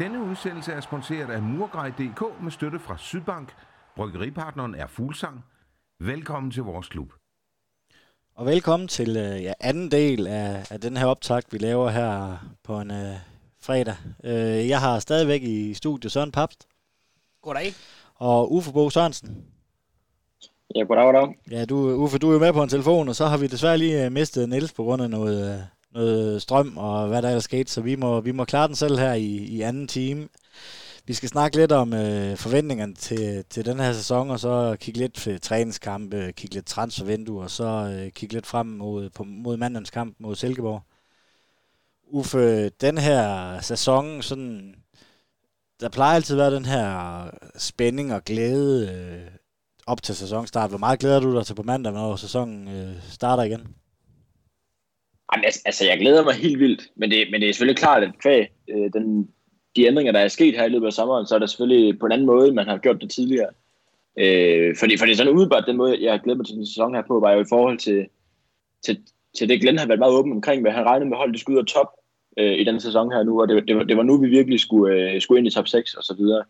Denne udsendelse er sponsoreret af Murgrej.dk med støtte fra Sydbank. Bryggeripartneren er Fuglsang. Velkommen til vores klub. Og velkommen til øh, ja, anden del af, af den her optakt, vi laver her på en øh, fredag. Øh, jeg har stadigvæk i studiet Søren Papst. Goddag. Og Uffe Bo Sørensen. Ja, goddag, goddag. Ja, du, Uffe, du er jo med på en telefon, og så har vi desværre lige øh, mistet Niels på grund af noget, øh, noget strøm og hvad der er sket, så vi må, vi må klare den selv her i, i anden time. Vi skal snakke lidt om øh, forventningerne til, til den her sæson, og så kigge lidt til træningskampe, kigge lidt transfervindue, og så øh, kigge lidt frem mod, på, mod mandens kamp mod Silkeborg. Uffe, den her sæson, sådan, der plejer altid at være den her spænding og glæde øh, op til sæsonstart. Hvor meget glæder du dig til på mandag, når sæsonen øh, starter igen? Jamen, altså, altså, jeg glæder mig helt vildt, men det, men det er selvfølgelig klart, at kvæg øh, den, de ændringer, der er sket her i løbet af sommeren, så er det selvfølgelig på en anden måde, man har gjort det tidligere. Øh, fordi, fordi sådan udebart, den måde, jeg har glædet mig til den sæson her på, var jo i forhold til, til, til det, Glenn har været meget åben omkring, hvad han regnede med holdet, det skulle ud af top øh, i den sæson her nu, og det, det, var, det var nu, vi virkelig skulle, øh, skulle ind i top 6 og så videre.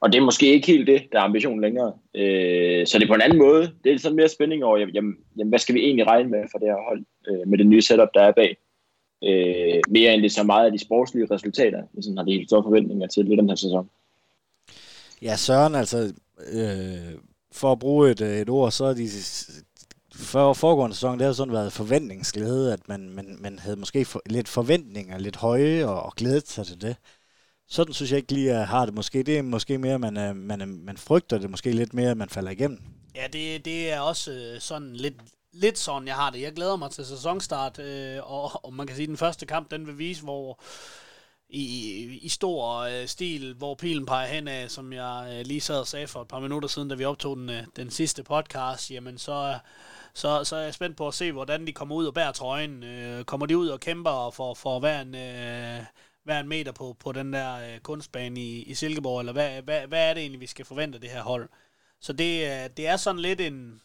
Og det er måske ikke helt det, der er ambitionen længere. Øh, så det er på en anden måde. Det er sådan mere spænding over, jamen, jamen, hvad skal vi egentlig regne med for det her hold, øh, med det nye setup, der er bag. Øh, mere end det så meget af de sportslige resultater, vi sådan har de helt store forventninger til lidt den her sæson. Ja, Søren, altså, øh, for at bruge et, et ord, så er de for foregående sæson, det har sådan været forventningsglæde, at man, man, man havde måske for, lidt forventninger, lidt høje og, og glædet sig til det. Sådan synes jeg ikke lige, at har det måske. Det er måske mere, man, man, man frygter det måske lidt mere, at man falder igennem. Ja, det, det er også øh, sådan lidt, lidt sådan, jeg har det. Jeg glæder mig til sæsonstart, øh, og, og man kan sige, at den første kamp, den vil vise, hvor i, i stor øh, stil, hvor pilen peger hen af, som jeg øh, lige sad og sagde for et par minutter siden, da vi optog den, øh, den sidste podcast, jamen så, så, så er jeg spændt på at se, hvordan de kommer ud og bærer trøjen. Øh, kommer de ud og kæmper for, for hver en... Øh, hver en meter på, på den der øh, kunstbane i, i Silkeborg, eller hvad, hvad, hvad er det egentlig, vi skal forvente af det her hold? Så det, øh, det er sådan lidt en...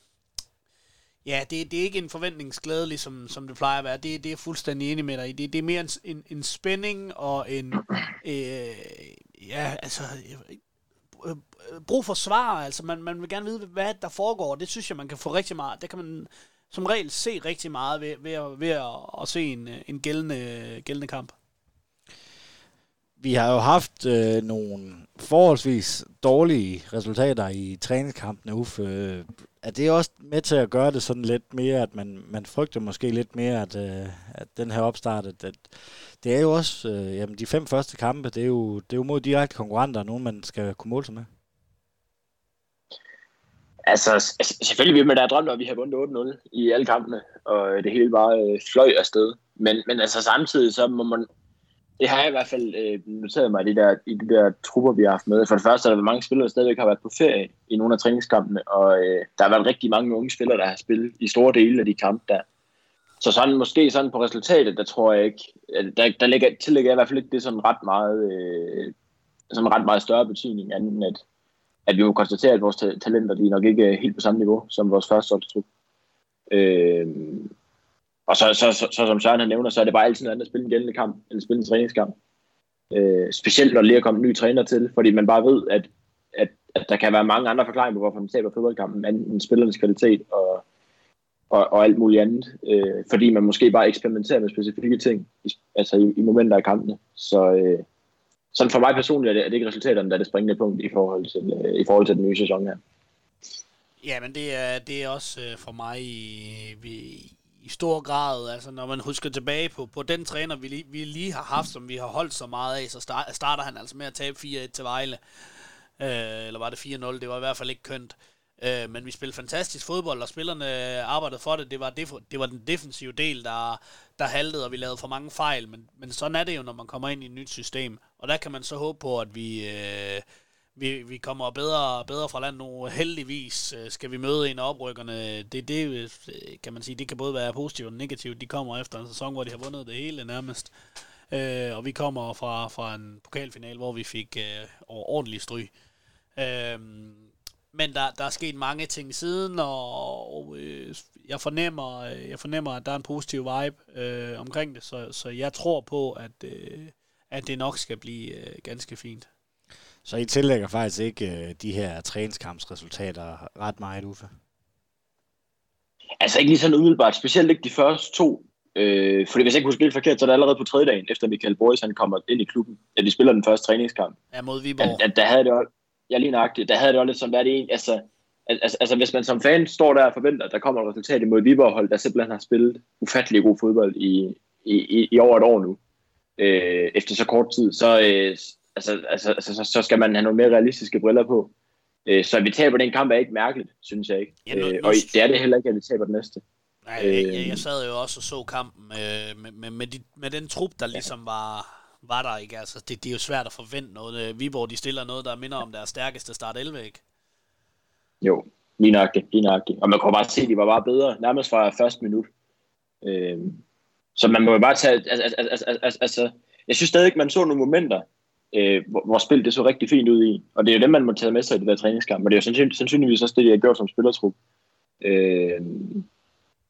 Ja, det, det er ikke en forventningsglæde, ligesom som det plejer at være. Det, det er fuldstændig enig med dig i. Det, det er mere en, en, en spænding og en... Øh, ja, altså... Øh, øh, brug for svar. Altså, man, man vil gerne vide, hvad der foregår. Det synes jeg, man kan få rigtig meget. Det kan man som regel se rigtig meget ved, ved, ved at, at se en, øh, en gældende, gældende kamp vi har jo haft øh, nogle forholdsvis dårlige resultater i træningskampene, Uf. Øh, er det også med til at gøre det sådan lidt mere, at man, man frygter måske lidt mere, at, øh, at den her opstart, at, at det er jo også, øh, jamen de fem første kampe, det er jo, det er jo mod direkte konkurrenter, nogen man skal kunne måle sig med. Altså, altså selvfølgelig vil man da drømme, at vi har vundet 8-0 i alle kampene, og det hele bare øh, fløj afsted. Men, men altså samtidig, så må man, det har jeg i hvert fald øh, noteret mig i de, der, i de der trupper, vi har haft med. For det første er der mange spillere, der stadigvæk har været på ferie i nogle af træningskampene, og øh, der har været rigtig mange unge spillere, der har spillet i store dele af de kampe der. Så sådan, måske sådan på resultatet, der tror jeg ikke, der, der ligger, tillægger jeg i hvert fald ikke det sådan ret meget, øh, sådan ret meget større betydning, anden at, at vi må konstatere, at vores talenter de er nok ikke øh, helt på samme niveau som vores første trup. Øh, og så, så, så, så som Søren han nævner, så er det bare altid noget andet at spille en gældende kamp, end at spille en træningskamp. Øh, specielt når der lige er kommet en ny træner til, fordi man bare ved, at, at, at der kan være mange andre forklaringer på, hvorfor man taber fodboldkampen, end spillernes kvalitet og, og, og alt muligt andet. Øh, fordi man måske bare eksperimenterer med specifikke ting, i, altså i, i momenter af kampene. Så øh, sådan for mig personligt er det, er det ikke resultaterne, der er det springende punkt i forhold til, øh, i forhold til den nye sæson her. Ja, men det er, det er også øh, for mig i, i, i stor grad, altså når man husker tilbage på, på den træner, vi lige, vi lige har haft, som vi har holdt så meget af, så start, starter han altså med at tabe 4-1 til Vejle. Øh, eller var det 4-0? Det var i hvert fald ikke kønt. Øh, men vi spillede fantastisk fodbold, og spillerne arbejdede for det. Det var, def- det var den defensive del, der, der haltede, og vi lavede for mange fejl. Men, men sådan er det jo, når man kommer ind i et nyt system. Og der kan man så håbe på, at vi... Øh, vi, vi kommer bedre, bedre fra land nu. Heldigvis øh, skal vi møde en af oprykkerne. Det, det øh, kan man sige, det kan både være positivt og negativt. De kommer efter en sæson, hvor de har vundet det hele nærmest. Øh, og vi kommer fra, fra en pokalfinal, hvor vi fik øh, ordentlig stryg. Øh, men der, der er sket mange ting siden, og, og øh, jeg, fornemmer, jeg fornemmer, at der er en positiv vibe øh, omkring det, så, så jeg tror på, at, øh, at det nok skal blive øh, ganske fint. Så I tillægger faktisk ikke øh, de her træningskampsresultater ret meget, Uffe? Altså ikke lige sådan umiddelbart, specielt ikke de første to. Øh, fordi hvis jeg ikke husker helt forkert, så er det allerede på tredje dagen, efter Michael Boris han kommer ind i klubben, at de spiller den første træningskamp. Ja, mod Viborg. At, at der havde det også, ja lige nøjagtigt, der havde det også lidt sådan, hvad det egentlig, altså, altså, altså, hvis man som fan står der og forventer, at der kommer et resultat imod Viborg hold, der simpelthen har spillet ufattelig god fodbold i, i, i, i over et år nu, øh, efter så kort tid, så, øh, altså, altså, altså, så, så skal man have nogle mere realistiske briller på. Øh, så at vi taber den kamp er ikke mærkeligt, synes jeg ikke. Ja, nu, øh, og det er det heller ikke, at vi taber den næste. Nej, jeg, jeg, jeg sad jo også og så kampen med, med, med, med, de, med den trup, der ligesom var, var der, ikke? Altså, det, det er jo svært at forvente noget. Øh, Viborg, de stiller noget, der minder om deres stærkeste start 11, ikke? Jo, lige nøjagtigt, lige nøjagtigt. Og man kunne bare se, at de var bare bedre, nærmest fra første minut. Øh, så man må jo bare tage, altså, altså, altså, altså, altså jeg synes stadig ikke, man så nogle momenter, øh, hvor, hvor spil det så rigtig fint ud i. Og det er jo dem, man må tage med sig i det der træningskamp. Og det er jo sandsynlig, sandsynligvis også det, de har gjort som spillertrup. Øh,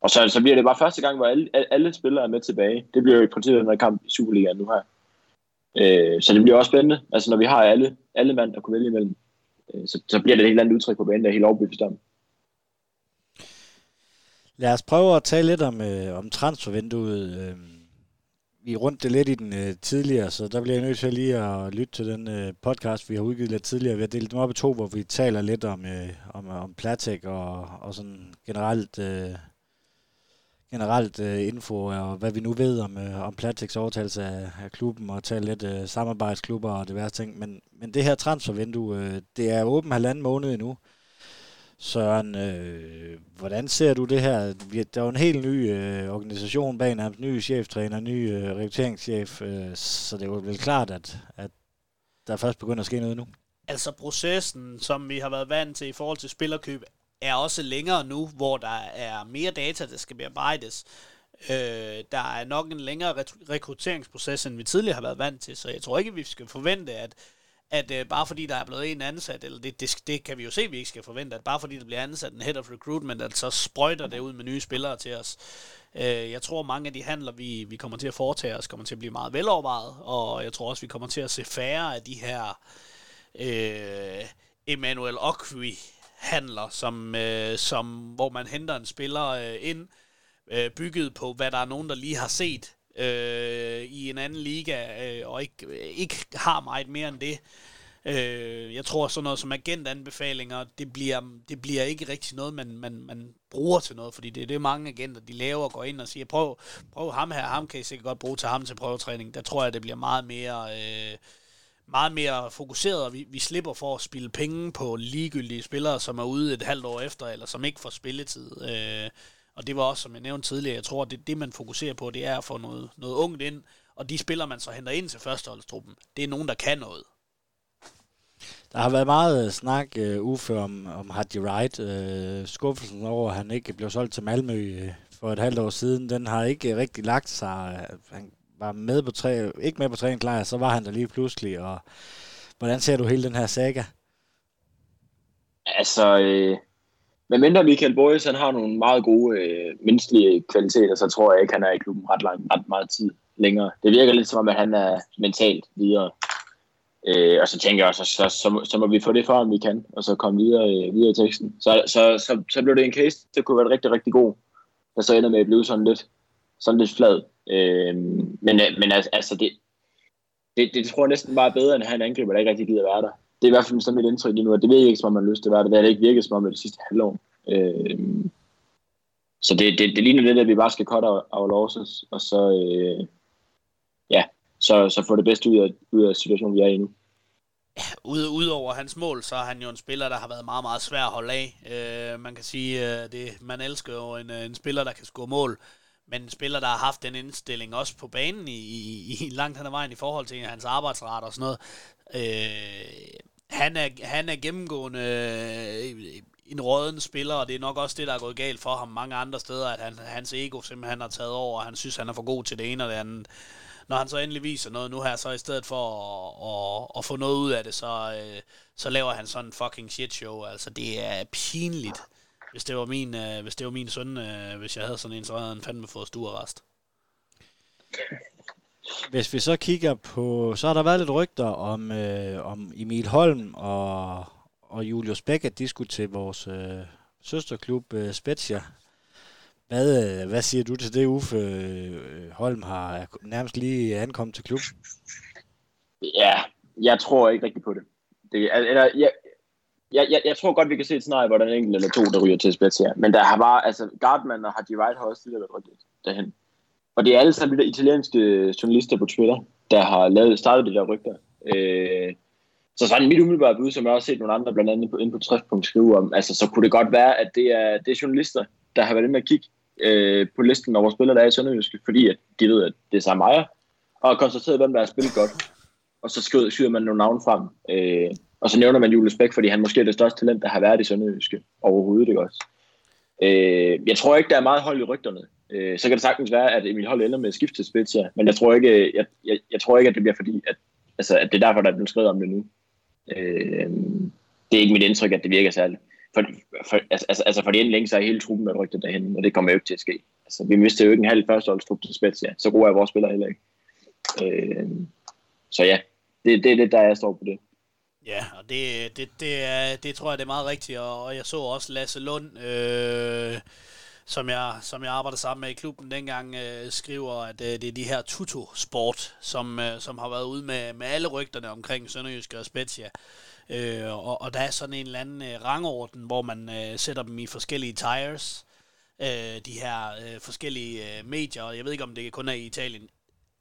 og så, så bliver det bare første gang, hvor alle, alle spillere er med tilbage. Det bliver jo i princippet den her kamp i Superligaen nu her. Øh, så det bliver også spændende. Altså når vi har alle, alle mand, der kunne vælge imellem, øh, så, så bliver det et helt andet udtryk på banen, der er helt overbevist om. Lad os prøve at tale lidt om, øh, om transfervinduet. Øh, vi rundt det lidt i den øh, tidligere, så der bliver jeg nødt til lige at lytte til den øh, podcast, vi har udgivet lidt tidligere. Vi har delt dem op i to, hvor vi taler lidt om, øh, om, om Platek og, og sådan generelt, øh, generelt øh, info og hvad vi nu ved om, øh, om Plateks overtagelse af, af klubben og tale lidt øh, samarbejdsklubber og diverse ting. Men, men det her transfervindue, øh, det er åben halvanden måned endnu. Søren, øh, hvordan ser du det her? Der er jo en helt ny øh, organisation bag ham, ny cheftræner, ny øh, rekrutteringschef, øh, så det er jo vel klart, at, at der først begynder at ske noget nu. Altså processen, som vi har været vant til i forhold til spillerkøb, er også længere nu, hvor der er mere data, der skal bearbejdes. Øh, der er nok en længere rekrutteringsproces, end vi tidligere har været vant til, så jeg tror ikke, vi skal forvente, at at øh, bare fordi der er blevet en ansat, eller det, det, det kan vi jo se, at vi ikke skal forvente, at bare fordi der bliver ansat en head of recruitment, at så sprøjter det ud med nye spillere til os. Øh, jeg tror, mange af de handler, vi, vi kommer til at foretage os, kommer til at blive meget velovervejet, og jeg tror også, vi kommer til at se færre af de her øh, Emmanuel Okwi handler, som, øh, som, hvor man henter en spiller øh, ind, øh, bygget på, hvad der er nogen, der lige har set øh, i en anden liga, øh, og ikke, ikke har meget mere end det. Øh, jeg tror sådan noget som agentanbefalinger, det bliver, det bliver ikke rigtig noget, man, man, man bruger til noget, fordi det er det mange agenter, de laver og går ind og siger, prøv, prøv ham her, ham kan I sikkert godt bruge til ham til prøvetræning. Der tror jeg, det bliver meget mere... Øh, meget mere fokuseret, og vi, vi slipper for at spille penge på ligegyldige spillere, som er ude et halvt år efter, eller som ikke får spilletid. Øh, og det var også, som jeg nævnte tidligere, jeg tror, at det, det man fokuserer på, det er at få noget, noget ungt ind, og de spillere, man så henter ind til førsteholdstruppen, det er nogen, der kan noget. Der har været meget øh, snak, uh, Uffe, om, om Hadji Wright. Uh, skuffelsen over, at han ikke blev solgt til Malmø uh, for et halvt år siden, den har ikke rigtig lagt sig. Han var med på træ, ikke med på træningslejr, så var han der lige pludselig. Og hvordan ser du hele den her saga? Altså, øh, men mindre Michael Boyes han har nogle meget gode øh, menneskelige kvaliteter, så tror jeg ikke, han er i klubben ret, lang, ret meget tid længere. Det virker lidt som om, at han er mentalt videre. Øh, og så tænker jeg også, så, så, så, må vi få det for, om vi kan, og så komme videre, øh, videre i teksten. Så, så, så, så blev det en case, der kunne være rigtig, rigtig god, der så ender med at blive sådan lidt, sådan lidt flad. Øh, men, øh, men altså, altså, det, det, det tror jeg næsten bare er bedre, end at have en angriber, der ikke rigtig gider være der det er i hvert fald sådan mit indtryk lige nu, at det virker ikke, som om man har lyst til at være det. Det har det ikke virket, som om det sidste halvår. Øh, så det, det, det ligner lidt, at vi bare skal cut our losses, og så, øh, ja, så, så få det bedste ud af, ud af situationen, vi er i nu. Ja, ud, Udover hans mål, så er han jo en spiller, der har været meget, meget svær at holde af. Øh, man kan sige, øh, det, man elsker jo en, øh, en spiller, der kan score mål, men en spiller, der har haft den indstilling også på banen i, i, i langt hen ad vejen i forhold til hans arbejdsret og sådan noget. Øh, han er, han er gennemgående øh, en råden spiller, og det er nok også det, der er gået galt for ham mange andre steder, at han, hans ego simpelthen har taget over, og han synes, han er for god til det ene og det andet. Når han så endelig viser noget nu her, så i stedet for at, at, at få noget ud af det, så, øh, så laver han sådan en fucking shit show. Altså, det er pinligt. Hvis det var min, øh, hvis det var min søn, hvis jeg havde sådan en, så havde han fandme fået stuerrest. Hvis vi så kigger på, så har der været lidt rygter om, øh, om Emil Holm og, og Julius Bæk, at de skulle til vores øh, søsterklub øh, Spezia. Hvad, øh, hvad siger du til det, Uffe øh, Holm har nærmest lige ankommet til klubben? Ja, jeg tror ikke rigtigt på det. det eller, jeg, jeg, jeg, jeg tror godt, vi kan se et scenarie, hvor der er en enkelt eller to, der ryger til Spezia. Men der har bare, altså, Gardman og Haji Wright har også tidligere været rygtet derhen. Og det er alle sammen de der italienske journalister på Twitter, der har lavet, startet det der rygter. Øh, så sådan mit umiddelbare bud, som jeg har også set nogle andre, blandt andet inde på 60. skrive om, altså så kunne det godt være, at det er, det er journalister, der har været inde og kigge øh, på listen over spillere, der er i Sønderjyske, fordi at de ved, at det er samme ejer, og har konstateret, hvem der har spillet godt. Og så skyder man nogle navne frem. Øh, og så nævner man Julius Bæk, fordi han måske er det største talent, der har været i Sønderjyske overhovedet, ikke også? Øh, jeg tror ikke, der er meget hold i rygterne. Øh, så kan det sagtens være, at Emil Hold ender med at skifte til Spezia, men jeg tror ikke, jeg, jeg, jeg tror ikke at det bliver fordi, at, altså, at det er derfor, der er blevet skrevet om det nu. Øh, det er ikke mit indtryk, at det virker særligt. For, for, altså, altså, altså for det længe, så er hele truppen med rygtet derhen, og det kommer jo ikke til at ske. Altså, vi mistede jo ikke en halv førsteholdstrup til Spezia, så gode er vores spillere heller ikke. Øh, så ja, det, det er det, der jeg står på det. Ja, og det, det, det, er, det tror jeg, det er meget rigtigt, og jeg så også Lasse Lund, øh, som, jeg, som jeg arbejder sammen med i klubben dengang, øh, skriver, at øh, det er de her Tuto-sport, som, øh, som har været ude med, med alle rygterne omkring Sønderjysk og Spezia. Øh, og, og der er sådan en eller anden øh, rangorden, hvor man øh, sætter dem i forskellige tires, øh, de her øh, forskellige øh, medier, jeg ved ikke, om det kun er i Italien,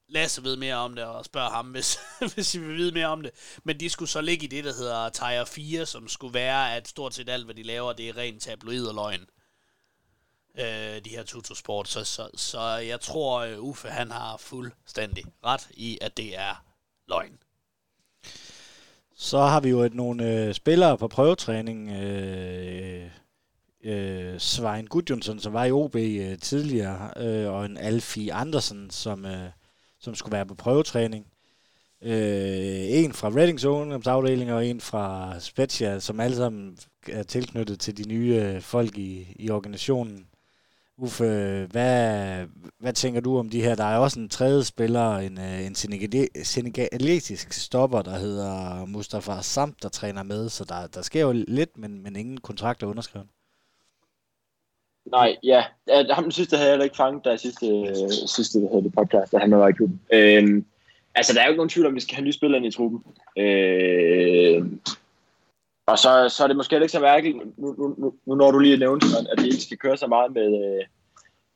Lasse ved mere om det, og spørger ham, hvis, hvis I vil vide mere om det. Men de skulle så ligge i det, der hedder Tire 4, som skulle være, at stort set alt, hvad de laver, det er rent tabloid og løgn. Øh, de her Tutosport. Så, så, så jeg tror, øh, Uffe han har fuldstændig ret i, at det er løgn. Så har vi jo et, nogle øh, spillere på prøvetræning. Øh, øh, Svein Gudjonsson, som var i OB øh, tidligere, øh, og en Alfie Andersen, som... Øh, som skulle være på prøvetræning. Øh, en fra Reddings ungdomsafdeling og en fra Spezia, som alle sammen er tilknyttet til de nye øh, folk i, i organisationen. Uffe, øh, hvad, hvad tænker du om de her? Der er også en tredje spiller, en, øh, en senegalesisk stopper, der hedder Mustafa Samt, der træner med, så der, der sker jo lidt, men, men ingen kontrakt er underskrevet. Nej, ja. Ham den sidste havde jeg heller ikke fanget, der sidste, øh, sidste hvad hedder det, podcast, der han var i klubben. Øh, altså, der er jo ikke nogen tvivl om, at vi skal have nye spillere ind i truppen. Øh, og så, så er det måske ikke så mærkeligt, nu, nu, nu, nu når du lige nævnte, at vi ikke skal køre så meget med, øh,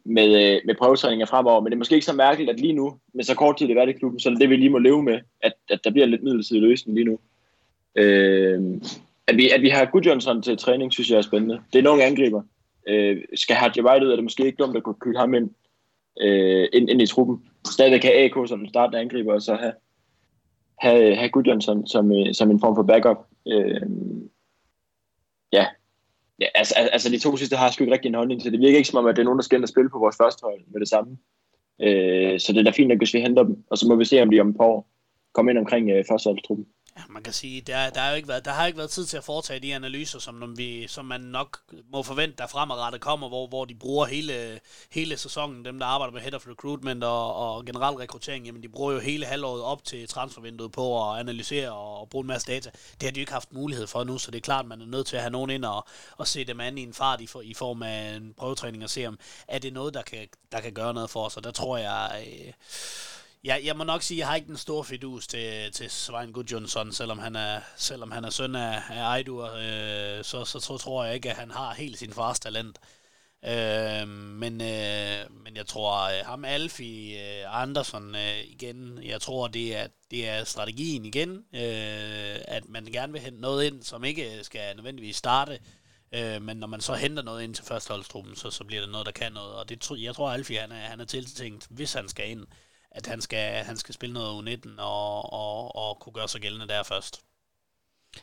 med, øh, med prøvetræninger fremover, men det er måske ikke så mærkeligt, at lige nu, med så kort tid det er i klubben, så er det det, vi lige må leve med, at, at der bliver lidt midlertidig løsning lige nu. Øh, at, vi, at vi har Gudjonsson til træning, synes jeg er spændende. Det er nogle angriber, Øh, skal have White ud, er det måske ikke dumt at kunne kylde ham ind, øh, ind, ind i truppen. Stadig kan AK som startende angriber, og så have, have, have Gudjonsson som, øh, som en form for backup. Øh, ja. ja altså, altså, de to sidste har sgu ikke rigtig en holdning til det. virker ikke som om, at det er nogen, der skal ind og spille på vores første hold med det samme. Øh, så det er da fint, at hvis vi henter dem, og så må vi se, om de om et par år kommer ind omkring øh, førsteholdstruppen. Ja, man kan sige, der, der, har jo ikke været, der har ikke været tid til at foretage de analyser, som, vi, som man nok må forvente, der fremadrettet kommer, hvor, hvor de bruger hele, hele sæsonen, dem der arbejder med head of recruitment og, og generel rekruttering, jamen de bruger jo hele halvåret op til transfervinduet på at analysere og, og bruge en masse data. Det har de jo ikke haft mulighed for nu, så det er klart, at man er nødt til at have nogen ind og, og se dem an i en fart i, for, i form af en prøvetræning og se om, er det noget, der kan, der kan gøre noget for os, og der tror jeg... Øh, Ja, jeg må nok sige, at jeg har ikke den store fidus til, til Svein Gudjonsson, selvom han er, selvom han er søn af, af Ejdur, øh, så, så, så tror jeg ikke, at han har helt sin fars talent. Øh, men, øh, men jeg tror, øh, ham Alfie øh, Andersson øh, igen, jeg tror, det er, det er strategien igen, øh, at man gerne vil hente noget ind, som ikke skal nødvendigvis starte, øh, men når man så henter noget ind til førsteholdstruppen, så, så bliver det noget, der kan noget, og det, jeg tror, Alfie han er, han er tiltænkt, hvis han skal ind, at han skal, han skal spille noget U19 og, og, og kunne gøre sig gældende der først.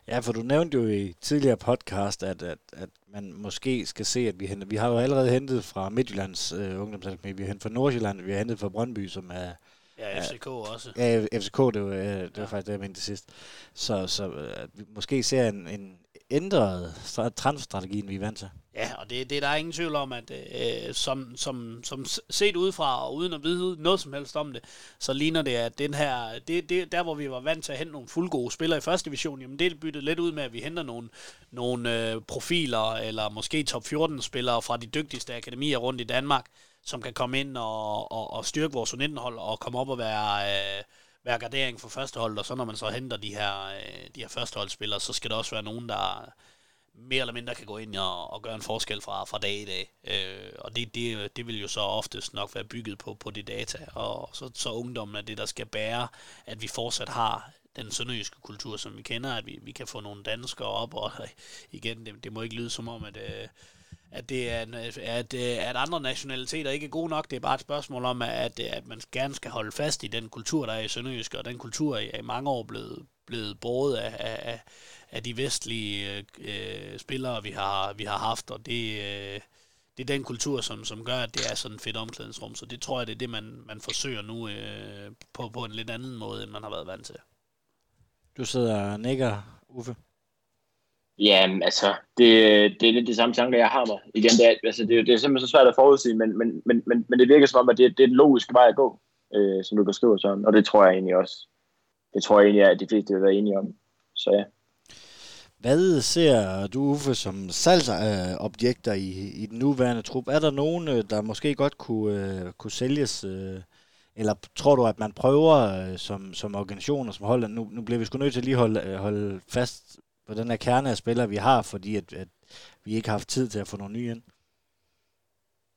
Ja, for du nævnte jo i tidligere podcast, at, at, at man måske skal se, at vi henter, vi har jo allerede hentet fra Midtjyllands øh, ungdomsakademi, vi har hentet fra Nordsjælland, vi har hentet fra Brøndby, som er... Ja, FCK også. Ja, FCK, det var, det var ja. faktisk det, jeg mente sidst. Så, så at vi måske ser en, en, ændrede transferstrategien, vi er vant til. Ja, og det, det er der ingen tvivl om, at øh, som, som, som set udefra, og uden at vide noget som helst om det, så ligner det, at den her, det, det, der hvor vi var vant til at hente nogle fuldgode spillere i første division, jamen det er byttet lidt ud med, at vi henter nogle, nogle øh, profiler, eller måske top 14 spillere fra de dygtigste akademier rundt i Danmark, som kan komme ind og, og, og styrke vores U19-hold og komme op og være... Øh, være gardering for førsteholdet, og så når man så henter de her, øh, de her førsteholdsspillere, så skal der også være nogen, der mere eller mindre kan gå ind og, og gøre en forskel fra, fra dag i dag. Øh, og det, det, det vil jo så oftest nok være bygget på, på det data, og så, så ungdommen er det, der skal bære, at vi fortsat har den sønderjyske kultur, som vi kender, at vi, vi kan få nogle danskere op, og igen, det, det må ikke lyde som om, at... Øh, at, det er, at, øh, at andre nationaliteter ikke er gode nok. Det er bare et spørgsmål om, at, at man gerne skal holde fast i den kultur, der er i Sønderjysk, og den kultur er i mange år blevet, blevet båret af, af, af de vestlige øh, spillere, vi har, vi har haft, og det, øh, det er den kultur, som, som gør, at det er sådan et fedt omklædningsrum. Så det tror jeg, det er det, man, man forsøger nu øh, på, på en lidt anden måde, end man har været vant til. Du sidder og nikker, Uffe. Ja, altså, det, det er lidt de samme tanker, jeg har mig. Igen, det er, altså, det, det er simpelthen så svært at forudsige, men, men, men, men, men det virker som om, at det, det er den logiske vej at gå, øh, som du beskriver sådan, og det tror jeg egentlig også. Det tror jeg egentlig, at de fleste vil være enige om. Så ja. Hvad ser du, Uffe, som salgsobjekter i, i den nuværende trup? Er der nogen, øh, der måske godt kunne, uh, kunne sælges, uh, eller tror du, at man prøver øh, som, som organisation og som hold, nu, nu bliver vi sgu nødt til at lige holde, øh, holde fast på den her kerne af spillere, vi har, fordi at, at vi ikke har haft tid til at få nogle nye ind?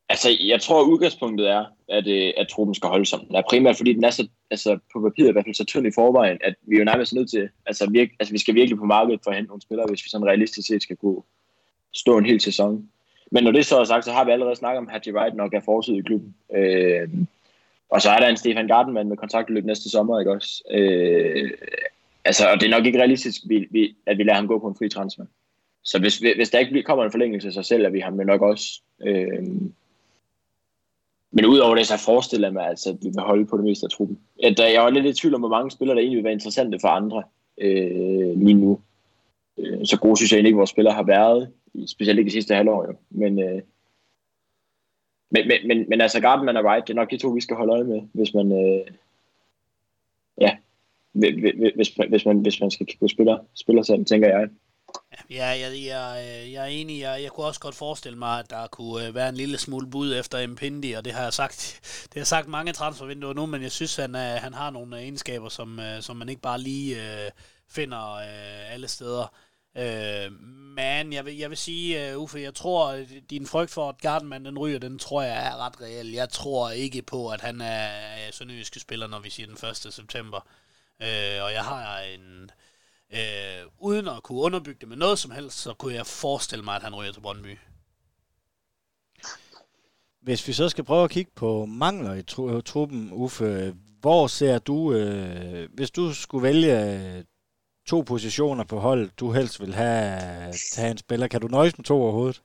Altså, jeg tror, at udgangspunktet er, at, øh, at truppen skal holde som Det er primært, fordi den er så, altså, på papiret i hvert fald så tynd i forvejen, at vi er jo nærmest nødt til, altså, virke, altså vi skal virkelig på markedet for at hente nogle spillere, hvis vi sådan realistisk set skal kunne stå en hel sæson. Men når det så er sagt, så har vi allerede snakket om Haji Wright nok er forsøget i klubben. Øh, og så er der en Stefan Gardenman med kontaktløb næste sommer, ikke også? Øh, altså, og det er nok ikke realistisk, vi, vi, at vi lader ham gå på en fri transfer. Så hvis, hvis der ikke kommer en forlængelse, selv at vi ham jo nok også. Øh, men udover det, så forestiller jeg mig, altså, at vi vil holde på det meste af truppen. At, jeg var lidt i tvivl om, hvor mange spillere, der egentlig vil være interessante for andre øh, lige nu. Øh, så gode synes jeg egentlig ikke, vores spillere har været, specielt ikke de sidste halvår jo. Men, øh, men, men, men, men altså Gardenman og Wright, det er nok de to, vi skal holde øje med, hvis man, øh, ja, hvis, hvis, man, hvis man skal kigge på spiller, spiller selv, tænker jeg. Ja, jeg, jeg, jeg er enig. Jeg, jeg kunne også godt forestille mig, at der kunne øh, være en lille smule bud efter Mpindi, og det har jeg sagt, det har jeg sagt mange transfervinduer nu, men jeg synes, han, øh, han har nogle egenskaber, som, øh, som man ikke bare lige finder uh, alle steder. Øh, uh, men jeg vil, jeg vil sige, uh, Uffe, jeg tror, at din frygt for, at Gardenman den ryger, den tror jeg er ret reel. Jeg tror ikke på, at han er sønderjyske spiller, når vi siger den 1. september. Uh, og jeg har en Øh, uden at kunne underbygge det med noget som helst, så kunne jeg forestille mig, at han ryger til Brøndby. Hvis vi så skal prøve at kigge på mangler i tru- truppen, Uffe, hvor ser du, øh, hvis du skulle vælge to positioner på holdet, du helst vil have, have en spiller, kan du nøjes med to overhovedet?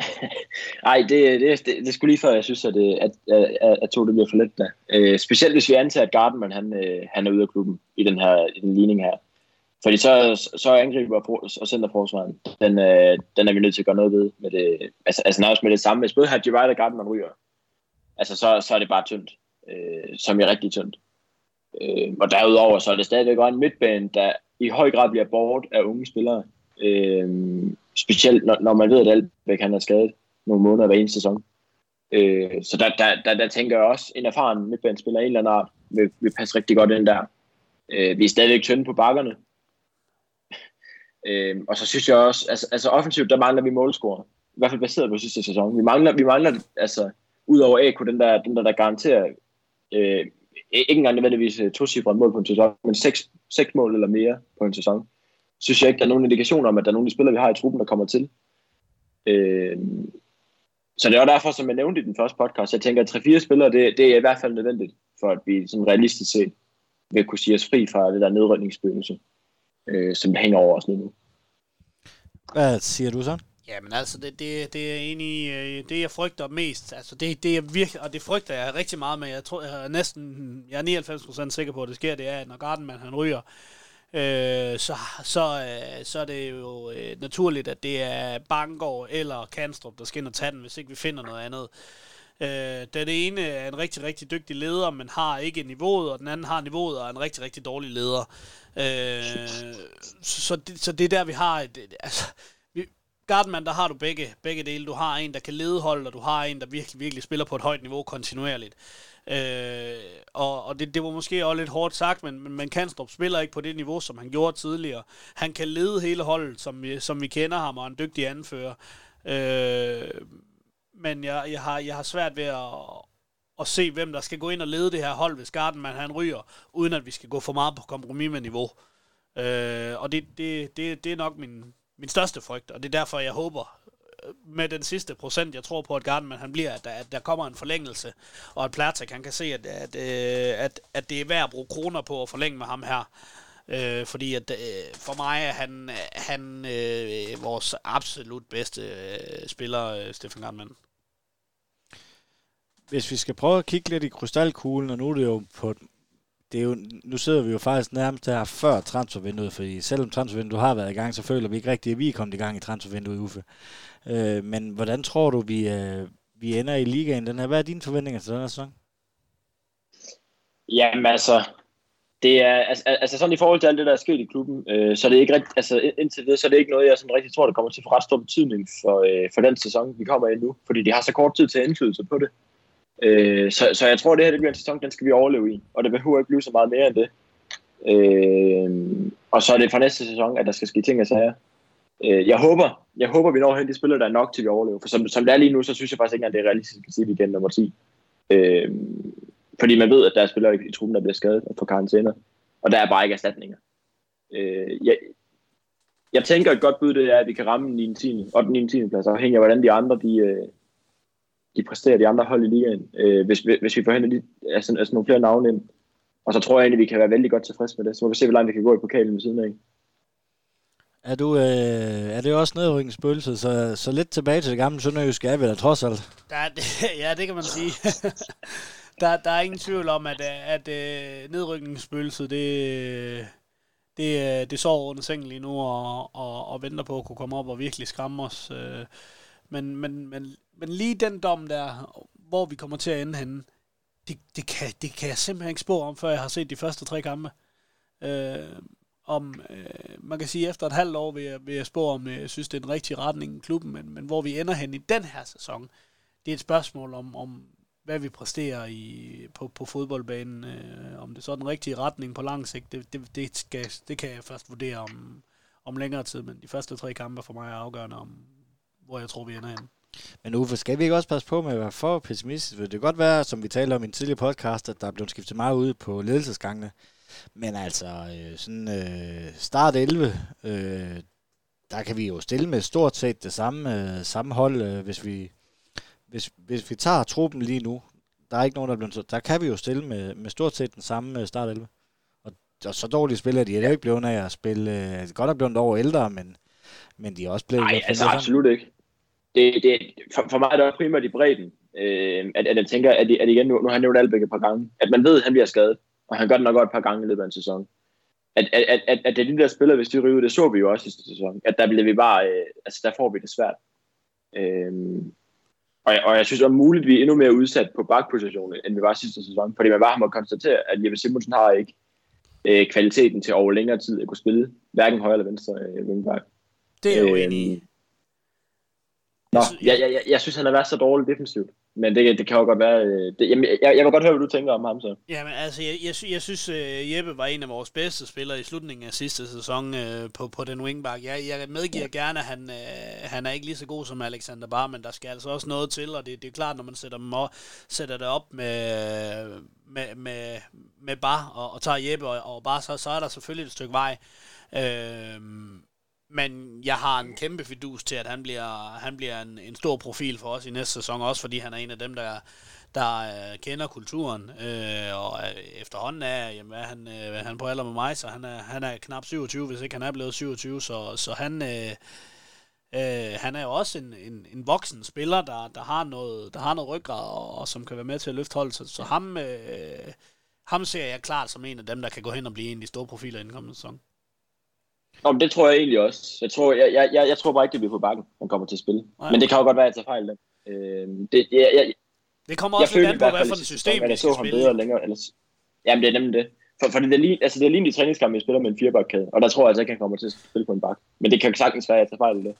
Nej, det, det, det, det skulle lige før, jeg synes, øh, at, at, at, at to det bliver for let da. Øh, specielt hvis vi antager, at Gardenman han, øh, han er ude af klubben i den her i den ligning her. Fordi så, så angriber og centerforsvaren, den, øh, den er vi nødt til at gøre noget ved. Med det, altså, altså nærmest med det samme. Hvis både har Gerard og Gardner ryger, altså så, så er det bare tyndt. Øh, som er rigtig tyndt. Øh, og derudover så er det stadigvæk også en midtbane, der i høj grad bliver bort af unge spillere. Øh, specielt når, når man ved, at Albeck han er skadet nogle måneder hver eneste sæson. Øh, så der, der, der, der tænker jeg også, en erfaren midtbanespiller af en eller anden art vil, vil passe rigtig godt ind der. Øh, vi er stadigvæk tynde på bakkerne, Øh, og så synes jeg også, altså, altså offensivt, der mangler vi målscorer. I hvert fald baseret på sidste sæson. Vi mangler, vi mangler altså, udover AK, den der, den der, der garanterer, øh, ikke engang nødvendigvis øh, to cifre mål på en sæson, men seks, seks mål eller mere på en sæson. Synes jeg ikke, der er nogen indikationer om, at der er nogen af de spillere, vi har i truppen, der kommer til. Øh, så det er derfor, som jeg nævnte i den første podcast, jeg tænker, at 3-4 spillere, det, det er i hvert fald nødvendigt, for at vi sådan realistisk set vil kunne sige os fri fra det der nedrykningsspøgelse øh, som hænger over os lige nu. Hvad siger du så? Ja, men altså, det, det, det er egentlig øh, det, jeg frygter mest. Altså, det, det er virkelig, og det frygter jeg rigtig meget med. Jeg tror, jeg er næsten, jeg er 99% sikker på, at det sker, det er, at når Gardenman han ryger, øh, så, så, øh, så er det jo øh, naturligt, at det er Bangor eller Kanstrup, der skal ind og tage den, hvis ikke vi finder noget andet. Øh, den ene er en rigtig, rigtig dygtig leder, men har ikke niveauet, og den anden har niveauet og er en rigtig, rigtig dårlig leder. Øh, så, så, det, så det er der, vi har et altså, Gardman, der har du begge, begge dele. Du har en, der kan lede holdet, og du har en, der virkelig, virkelig spiller på et højt niveau kontinuerligt. Øh, og og det, det var måske også lidt hårdt sagt, men, men, men Kanstrup spiller ikke på det niveau, som han gjorde tidligere. Han kan lede hele holdet, som vi, som vi kender ham, og en dygtig anfører. Øh, men jeg, jeg, har, jeg har svært ved at, at se, hvem der skal gå ind og lede det her hold, hvis Gardenman han ryger, uden at vi skal gå for meget på kompromis med niveau. Øh, og det, det, det, det er nok min, min største frygt, og det er derfor, jeg håber, øh, med den sidste procent, jeg tror på, at Gardenman han bliver, at der, at der kommer en forlængelse, og at Platek han kan se, at, at, øh, at, at det er værd at bruge kroner på at forlænge med ham her. Øh, fordi at, øh, for mig er han, øh, han øh, vores absolut bedste øh, spiller, øh, Stefan Gardenman hvis vi skal prøve at kigge lidt i krystalkuglen, og nu er det jo på det er jo, nu sidder vi jo faktisk nærmest her før transfervinduet, fordi selvom transfervinduet har været i gang, så føler vi ikke rigtigt, at vi er kommet i gang i transfervinduet, Uffe. Øh, men hvordan tror du, vi, øh, vi ender i ligaen den her? Hvad er dine forventninger til den her sæson? Jamen altså, det er, altså, altså sådan i forhold til alt det, der er sket i klubben, øh, så er det ikke rigtig, altså indtil det, så er det ikke noget, jeg sådan rigtig tror, der kommer til at få ret stor betydning for, øh, for den sæson, vi kommer ind nu, fordi de har så kort tid til at indflydelse på det. Øh, så, så jeg tror, det her det bliver en sæson, den skal vi overleve i, og det behøver ikke blive så meget mere end det. Øh, og så er det for næste sæson, at der skal ske ting og sager. Øh, jeg håber, jeg håber, vi når hen de spillere, der er nok til, vi overlever. For som, som det er lige nu, så synes jeg faktisk ikke, at det er realistisk at sige det igen nummer 10. Øh, fordi man ved, at der er spillere i truppen, der bliver skadet og får karantæner. Og der er bare ikke erstatninger. Øh, jeg, jeg tænker, et godt bud det er, at vi kan ramme 9. 10. og den 9. 10. plads, afhængig af, hvordan de andre de, øh, de præsterer de andre hold i ligaen, øh, hvis, hvis vi får hentet altså, altså nogle flere navne ind. Og så tror jeg egentlig, vi kan være vældig godt tilfredse med det. Så må vi se, hvor langt vi kan gå i pokalen ved siden af. Er, du, øh, er det også nedrykningsspøgelset, så, så lidt tilbage til det gamle Sønderjyske er vi da trods alt? Der, ja, det kan man sige. der, der er ingen tvivl om, at, at, uh, nedrykningsspøgelset, det, det, det sover under sengen lige nu og, og, og venter på at kunne komme op og virkelig skræmme os. Uh, men, men, men, men lige den dom der, hvor vi kommer til at ende henne, det, det, kan, det kan jeg simpelthen ikke spå om, før jeg har set de første tre kampe. Øh, om, øh, man kan sige, efter et halvt år vil jeg, vil jeg spå om, jeg synes, det er en rigtig retning i klubben, men, men hvor vi ender hen i den her sæson, det er et spørgsmål om, om hvad vi præsterer i, på, på fodboldbanen. Øh, om det er den rigtige retning på lang sigt, det, det, det, skal, det kan jeg først vurdere om, om længere tid, men de første tre kampe for mig er afgørende om, hvor jeg tror, vi ender hen. Men Uffe, skal vi ikke også passe på med at være for pessimistisk? Det kan godt være, som vi talte om i en tidligere podcast, at der er blevet skiftet meget ud på ledelsesgangene. Men altså, øh, sådan øh, start 11, øh, der kan vi jo stille med stort set det samme, øh, samme hold, øh, hvis vi hvis, hvis vi tager truppen lige nu, der er ikke nogen, der er blevet der kan vi jo stille med, med stort set den samme øh, start 11. Og, og så dårlige spillere, de er jo ikke blevet af at spille, øh, godt er blevet over ældre, men, men de er også blevet... Nej, altså absolut ikke det, det, for, for mig er det primært i bredden, øh, at, at jeg tænker, at, at igen, nu, nu har han nævnt Albæk et par gange, at man ved, at han bliver skadet, og han gør det nok godt et par gange i løbet af en sæson. At, at, at, at, at det er de der spillere, hvis de ryger det så vi jo også i sidste sæson, at der bliver vi bare, øh, altså der får vi det svært. Øh, og, og jeg synes, at muligt, vi er endnu mere udsat på bakpositionen, end vi var sidste sæson, fordi man bare må konstatere, at Jeppe Simonsen har ikke øh, kvaliteten til over længere tid at kunne spille, hverken højre eller venstre øh, wingback. Det er jo øh, enig. Nå, jeg, jeg, jeg, jeg synes, han har været så dårlig defensivt. Men det, det kan jo godt være... Øh, det, jamen, jeg, jeg vil godt høre, hvad du tænker om ham så. Jamen, altså, jeg, jeg, jeg synes, uh, Jeppe var en af vores bedste spillere i slutningen af sidste sæson uh, på, på den wingback. Jeg, jeg medgiver ja. gerne, at han, uh, han er ikke lige så god som Alexander Bar, men der skal altså også noget til, og det, det er klart, når man sætter, dem op, sætter det op med, med, med, med Bar og, og tager Jeppe og, og Bar, så, så er der selvfølgelig et stykke vej. Uh, men jeg har en kæmpe fidus til, at han bliver, han bliver en, en stor profil for os i næste sæson, også fordi han er en af dem, der, der øh, kender kulturen, øh, og øh, efterhånden er, jamen, er han, øh, han på alder med mig, så han er, han er knap 27, hvis ikke han er blevet 27, så, så han, øh, øh, han er jo også en, en, en voksen spiller, der, der, har noget, der har noget ryggrad, og, og som kan være med til at løfte holdet, så, så ham, øh, ham ser jeg klart som en af dem, der kan gå hen og blive en af de store profiler i den kommende sæson. Nå, men det tror jeg egentlig også. Jeg tror, jeg, jeg, jeg, jeg tror bare ikke, det bliver på bakken, han kommer til at spille. Nej. Men det kan jo godt være, at jeg tager fejl. Der. Øh, det, jeg, jeg, Det kommer også lidt an på, hvad for et system, vi skal spille. bedre længere. Eller, jamen, det er nemlig det. For, for det, er lige, altså, det er lige de træningskampe, jeg spiller med en firebakkæde, og der tror jeg altså ikke, han kommer til at spille på en bak. Men det kan sagtens være, at jeg tager fejl i det.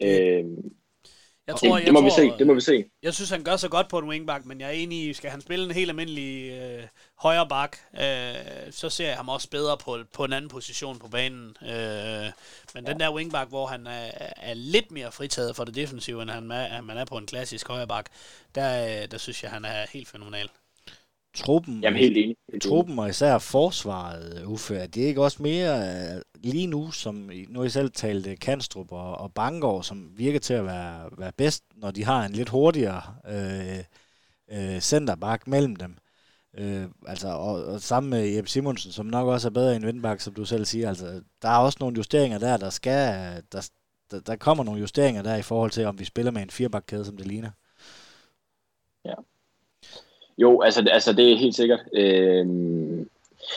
Ja, Øh, jeg det, tror, det, jeg må vi tror, se, det må vi se. Jeg synes, han gør så godt på en wingback, men jeg er enig i, skal han spille en helt almindelig øh, højre bak, øh, så ser jeg ham også bedre på, på en anden position på banen. Øh, men den der wingback, hvor han er, er lidt mere fritaget for det defensive, end han er, man er på en klassisk højre bak, der, øh, der synes jeg, han er helt fænomenal. Truppen, Jamen, helt enig. Helt truppen og især forsvaret, Uffe, er det ikke også mere øh, lige nu, som nu I selv talte Kanstrup og, og Bangor, som virker til at være, være bedst, når de har en lidt hurtigere øh, øh, centerback mellem dem. Øh, altså, og, og sammen med Jeppe Simonsen, som nok også er bedre end Vindbak, som du selv siger. Altså, der er også nogle justeringer der, der skal... Der, der, der kommer nogle justeringer der i forhold til, om vi spiller med en firebakkæde, som det ligner. Jo, altså, altså det er helt sikkert. Øhm,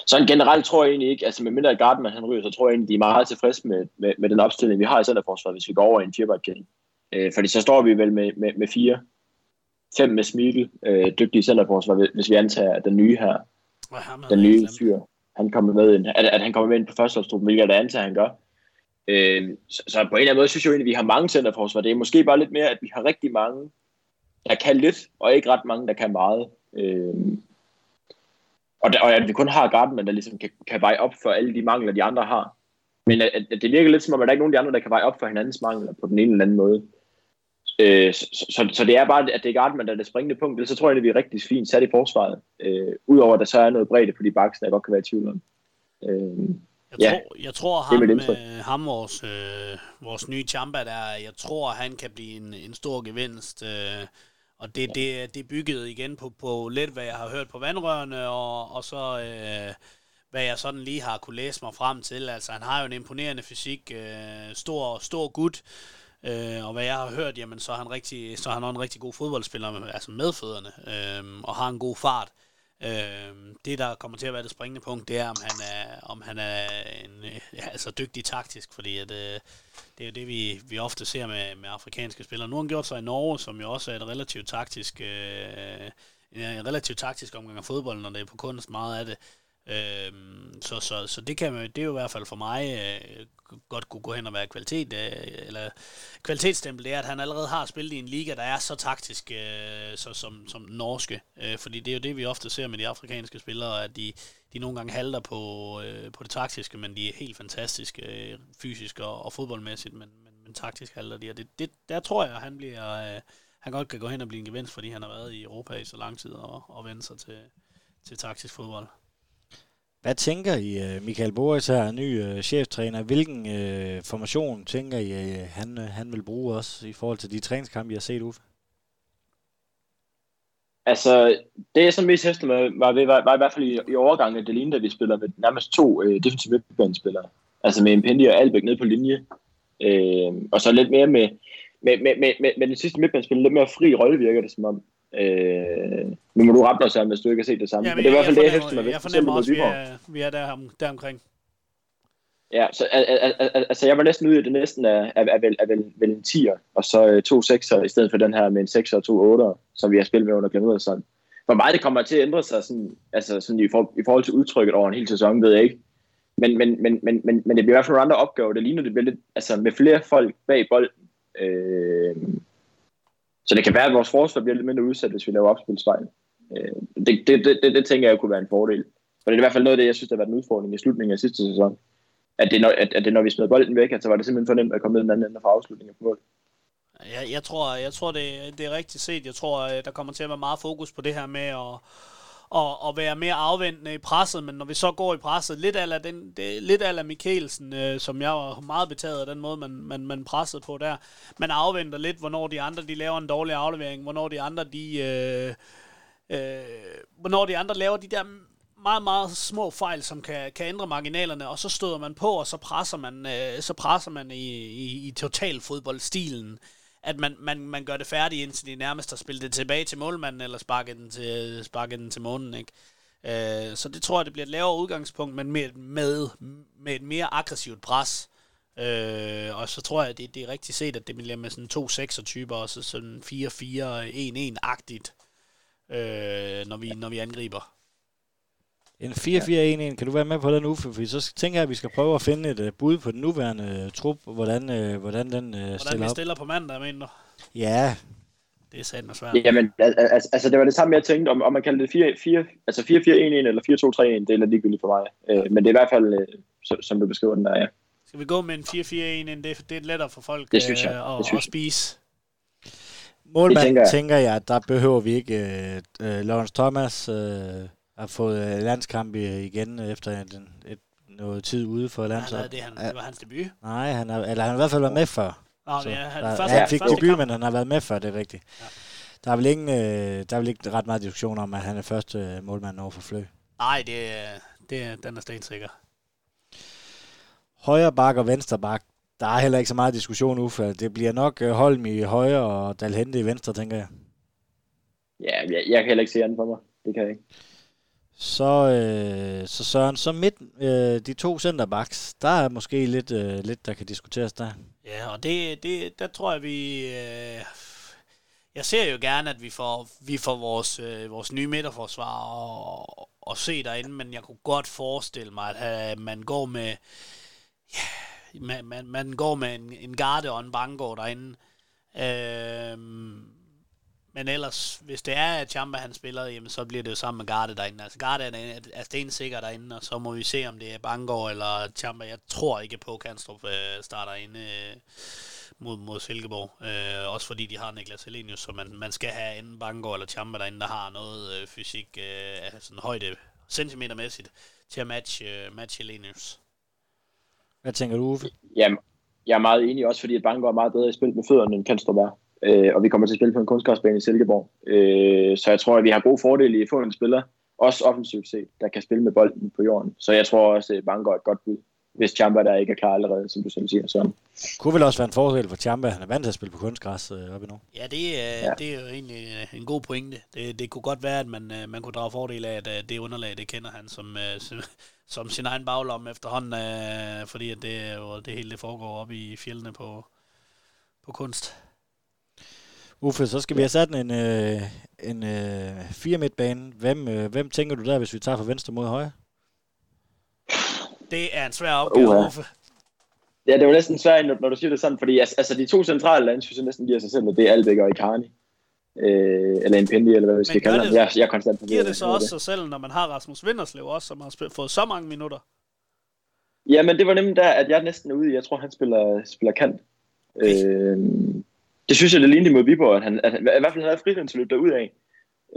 sådan generelt tror jeg egentlig ikke, altså med mindre Gardman han ryger, så tror jeg egentlig, de er meget tilfredse med, med, med den opstilling, vi har i centerforsvaret, hvis vi går over i en firebakkæde. Øh, fordi så står vi vel med, med, med fire, fem med Smigel, øh, dygtige centerforsvar, hvis- vi antager at den nye her, den nye fyr, han kommer med ind, at, at han kommer med ind på førsteholdstruppen, hvilket jeg antager, han gør. Øh, så, så, på en eller anden måde synes jeg jo egentlig, at vi har mange centerforsvar. Det er måske bare lidt mere, at vi har rigtig mange, der kan lidt, og ikke ret mange, der kan meget. Øh, og, der, og at vi kun har Gardman, der ligesom kan, kan veje op for alle de mangler, de andre har. Men at, at det virker lidt som om, at der ikke er nogen af de andre, der kan veje op for hinandens mangler på den ene eller anden måde. Øh, så, så, så det er bare, at det er Gardman, der er det springende punkt. Ellers så tror jeg, at vi er rigtig fint sat i forsvaret. Øh, Udover at der så er noget bredde på de bakser, jeg godt kan være i tvivl om. Øh, Jeg Ja, tror, jeg tror ham, øh, ham vores, øh, vores nye Champa der, jeg tror, han kan blive en, en stor gevinst. Øh, og det, det, det er bygget igen på, på lidt, hvad jeg har hørt på vandrørene, og, og så øh, hvad jeg sådan lige har kunne læse mig frem til. Altså, han har jo en imponerende fysik, øh, stor, stor gut, øh, og hvad jeg har hørt, jamen, så er han, rigtig, så er han også en rigtig god fodboldspiller, altså med fødderne, øh, og har en god fart. Øh, Øhm, det, der kommer til at være det springende punkt, det er, om han er, om han er en, øh, ja, altså dygtig taktisk, fordi at, øh, det er jo det, vi, vi ofte ser med, med afrikanske spillere. Nu har han gjort sig i Norge, som jo også er et relativt taktisk, øh, en relativt taktisk omgang af fodbold, når det er på kunst meget af det. Øhm, så, så, så det kan det er jo i hvert fald for mig øh, godt kunne gå hen og være kvalitet, øh, eller kvalitetsstempel, det er, at han allerede har spillet i en liga, der er så taktisk øh, så, som, som den norske. Øh, fordi det er jo det, vi ofte ser med de afrikanske spillere, at de, de nogle gange halter på, øh, på det taktiske, men de er helt fantastiske øh, fysisk og, og fodboldmæssigt, men, men, men taktisk halter de. Og det, det, der tror jeg, at han bliver... Øh, han godt kan gå hen og blive en gevinst, fordi han har været i Europa i så lang tid og, og vende sig til, til taktisk fodbold. Hvad tænker I, øh, Michael Boris her, ny øh, cheftræner, hvilken øh, formation tænker I, øh, han, øh, han vil bruge også i forhold til de træningskampe, I har set, Uffe? Altså, det jeg så mest hæfter med, var, var, var i hvert fald i, i overgangen, at det lignede, at vi spiller med nærmest to øh, defensive midtbanespillere. Altså med Impendi og Albæk nede på linje. Øh, og så lidt mere med, med, med, med, med, med den sidste midtbanespiller, lidt mere fri rolle virker det som om. Øh, nu må du rette os, hvis du ikke har set det samme. Ja, men det er i hvert fald det, jeg hæfter mig ved. Jeg fornemmer også, at vi er, vi er der, der omkring. Ja, så al, al, al, al, altså jeg var næsten ude i, det næsten er, er, er, vel, er vel, vel en 10'er, og så øh, to 6'er, i stedet for den her med en 6'er og to 8'er, som vi har spillet med under Glenn sådan. Hvor meget det kommer til at ændre sig sådan, altså sådan i, for, i forhold til udtrykket over en hel sæson, ved jeg ikke. Men, men, men, men, men, men det bliver i hvert fald nogle andre opgaver. Det ligner, det bliver lidt, altså med flere folk bag bolden. Øh, så det kan være, at vores forsvar bliver lidt mindre udsat, hvis vi laver opspilsfejl. Øh, det, det, det, det, det, tænker jeg kunne være en fordel. For det er i hvert fald noget af det, jeg synes, der har været en udfordring i slutningen af sidste sæson at det, når, at, at det, når vi smed bolden væk, at så var det simpelthen for nemt at komme ned den anden ende og få på mål. Jeg, jeg tror, jeg tror det, det er rigtigt set. Jeg tror, øh, der kommer til at være meget fokus på det her med at, at, at være mere afventende i presset, men når vi så går i presset, lidt ala, den, det, lidt ala Mikkelsen, øh, som jeg var meget betaget af den måde, man, man, man pressede på der. Man afventer lidt, hvornår de andre de laver en dårlig aflevering, hvornår de andre de... Øh, øh, hvornår de andre laver de der meget, meget små fejl, som kan, kan ændre marginalerne, og så støder man på, og så presser man, øh, så presser man i, i, i total fodboldstilen, at man, man, man gør det færdigt, indtil de nærmest har spillet det tilbage til målmanden, eller sparket den til, sparket den til månen, ikke? Øh, så det tror jeg, det bliver et lavere udgangspunkt, men med, med med et mere aggressivt pres. Øh, og så tror jeg, det, det er rigtigt set, at det bliver med sådan to 6'er-typer, og så sådan 4-4-1-1-agtigt, øh, når, vi, når vi angriber. En 4-4-1-1, kan du være med på den Uffe? For så tænker jeg, at vi skal prøve at finde et uh, bud på den nuværende uh, trup, hvordan, uh, hvordan den uh, Hvordan stiller vi op. stiller på mandag, mener du? Ja, Det er sandt og svært. Jamen, al- al- altså, altså det var det samme, jeg tænkte, om, om man kalder det 4, 4, altså 4-4-1-1 eller 4-2-3-1, det er lidt ligegyldigt for mig. Øh, men det er i hvert fald, øh, så, som du beskriver den der, ja. Skal vi gå med en 4-4-1? Det, det er lettere for folk Det synes jeg. øh, Det at, synes at spise. målmand Det tænker tænker, jeg. tænker jeg, at der behøver vi ikke... Uh, uh, Lawrence Thomas uh, har fået uh, landskamp i- igen efter et, et, noget tid ude for landshold. havde det, han, det var hans debut. Nej, han har, eller han har i hvert fald været med før. Nå, Så det er, han, der, første, han fik første debut, kamp. men han har været med før, det er rigtigt. Ja. Der er vel ingen, øh, der er vel ikke ret meget diskussion om, at han er første øh, målmand over for Flø. Nej, det, er- det, er- den er stensikker. Højre bak og venstre bak, der er heller ikke så meget diskussion, Uffe. Det bliver nok øh, Holm i højre og Dalhente i venstre, tænker jeg. Ja, jeg, jeg kan heller ikke se andet for mig. Det kan jeg ikke. Så, øh, så Søren, så midt, øh, de to centerbacks, der er måske lidt, øh, lidt, der kan diskuteres der. Ja, og det, det, der tror jeg, vi... Øh, jeg ser jo gerne, at vi får, vi får vores, øh, vores nye midterforsvar og, og se derinde, men jeg kunne godt forestille mig, at øh, man går med... Ja, man, man, man går med en, en garde og en bankgård derinde. Øh, men ellers, hvis det er, at Chamba han spiller, jamen, så bliver det jo sammen med Garde derinde. Altså Garde er, er stensikker derinde, og så må vi se, om det er Bangor eller Chamba. Jeg tror ikke på, at Kanstrup øh, starter inde øh, mod, mod Silkeborg. Øh, også fordi de har Niklas Helenius, så man, man skal have enten Bangor eller Chamba derinde, der har noget øh, fysik, øh, altså sådan højde centimetermæssigt, til at matche, øh, matche Helenius. Hvad tænker du, Uffe? Jamen, jeg er meget enig også, fordi at Bangor er meget bedre i spil med fødderne, end Kanstrup er. Øh, og vi kommer til at spille på en kunstgræsbane i Silkeborg. Øh, så jeg tror, at vi har gode fordele i at få en spiller, også offensivt set, der kan spille med bolden på jorden. Så jeg tror også, at Bangor er et godt bud, hvis Champa der ikke er klar allerede, som du selv siger. Så. Kunne vel også være en fordel for Champa. Han er vant til at spille på kunstgræs øh, oppe i nu. Ja, det, er, ja. Det er jo egentlig øh, en god pointe. Det, det kunne godt være, at man, øh, man kunne drage fordel af, at øh, det underlag, det kender han som, øh, som, som sin egen baglomme efterhånden, øh, fordi at det, er jo, det hele det foregår oppe i fjeldene på, på kunst. Uffe, så skal vi have sat en, øh, en øh, fire midtbane. Hvem, øh, hvem tænker du der, hvis vi tager fra venstre mod højre? Det er en svær opgave, Uha. Uffe. Ja, det var næsten svært, når, når du siger det sådan, fordi altså, altså de to centrale lande, synes jeg næsten giver sig selv, at det er Albeck og Ikani. Øh, eller en Pendi, eller hvad vi skal kalde det- ham. Jeg, jeg er konstant på Giver det så også sig selv, når man har Rasmus Vinderslev også, som har spillet, fået så mange minutter? Ja, men det var nemlig der, at jeg er næsten er ude jeg tror, han spiller, spiller kant. Okay. Øh, det synes jeg, det lignede mod Viborg, at han, at han, i hvert fald havde friheden til at løbe derud af.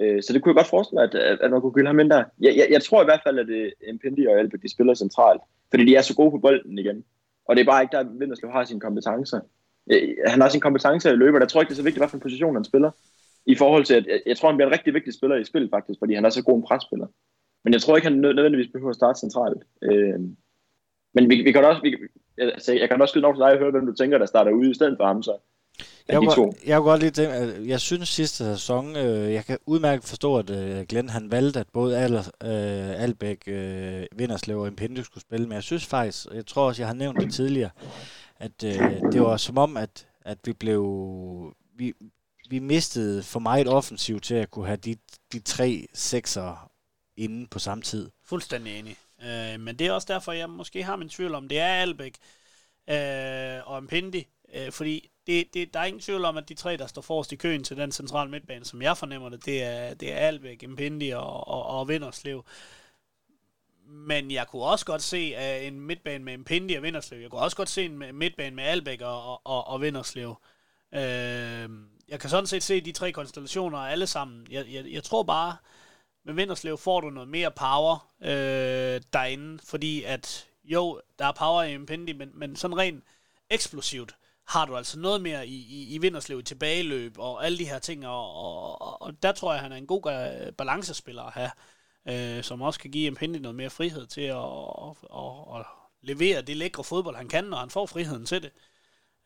Øh, så det kunne jeg godt forestille mig, at, at, at man kunne gylde ham ind der. Jeg, jeg, jeg tror i hvert fald, at øh, det Impendi og Albert, de spiller centralt, fordi de er så gode på bolden igen. Og det er bare ikke der, Vinderslev har sine kompetencer. Øh, han har sine kompetencer i løber, der jeg tror ikke, det er så vigtigt, hvilken position han spiller. I forhold til, at jeg, jeg tror, han bliver en rigtig vigtig spiller i spillet faktisk, fordi han er så god en presspiller. Men jeg tror ikke, han nødvendigvis behøver at starte centralt. Øh, men vi, vi kan da også, vi, altså, jeg kan da også skyde nok til dig og høre, hvem du tænker, der starter ude i stedet for ham, så. Jeg de kunne, to. godt, jeg kunne godt lige tænke, at jeg synes sidste sæson, øh, jeg kan udmærket forstå, at øh, Glenn han valgte, at både Al, øh, Albæk, øh, Vinderslev og Impendi skulle spille, men jeg synes faktisk, jeg tror også, jeg har nævnt det tidligere, at øh, det var som om, at, at vi blev, vi, vi mistede for meget offensiv til at kunne have de, de tre sekser inde på samme tid. Fuldstændig enig. Øh, men det er også derfor, jeg måske har min tvivl om, det er Albæk øh, og Mpendi. Øh, fordi det, det, der er ingen tvivl om, at de tre, der står forrest i køen til den centrale midtbane, som jeg fornemmer det, det er, det er Albeck, Impendi og, og, og Vinderslev. Men jeg kunne også godt se uh, en midtbane med Impendi og Vinderslev. Jeg kunne også godt se en midtbane med Albeck og, og, og Vinderslev. Uh, jeg kan sådan set se de tre konstellationer alle sammen. Jeg, jeg, jeg tror bare, med Vinderslev får du noget mere power uh, derinde, fordi at jo, der er power i Impendi, men, men sådan rent eksplosivt har du altså noget mere i, i, i Vinderslev i tilbageløb og alle de her ting, og, og, og, og der tror jeg, han er en god øh, balancespiller at have, øh, som også kan give Impendi noget mere frihed til at, at, at, og levere det lækre fodbold, han kan, når han får friheden til det.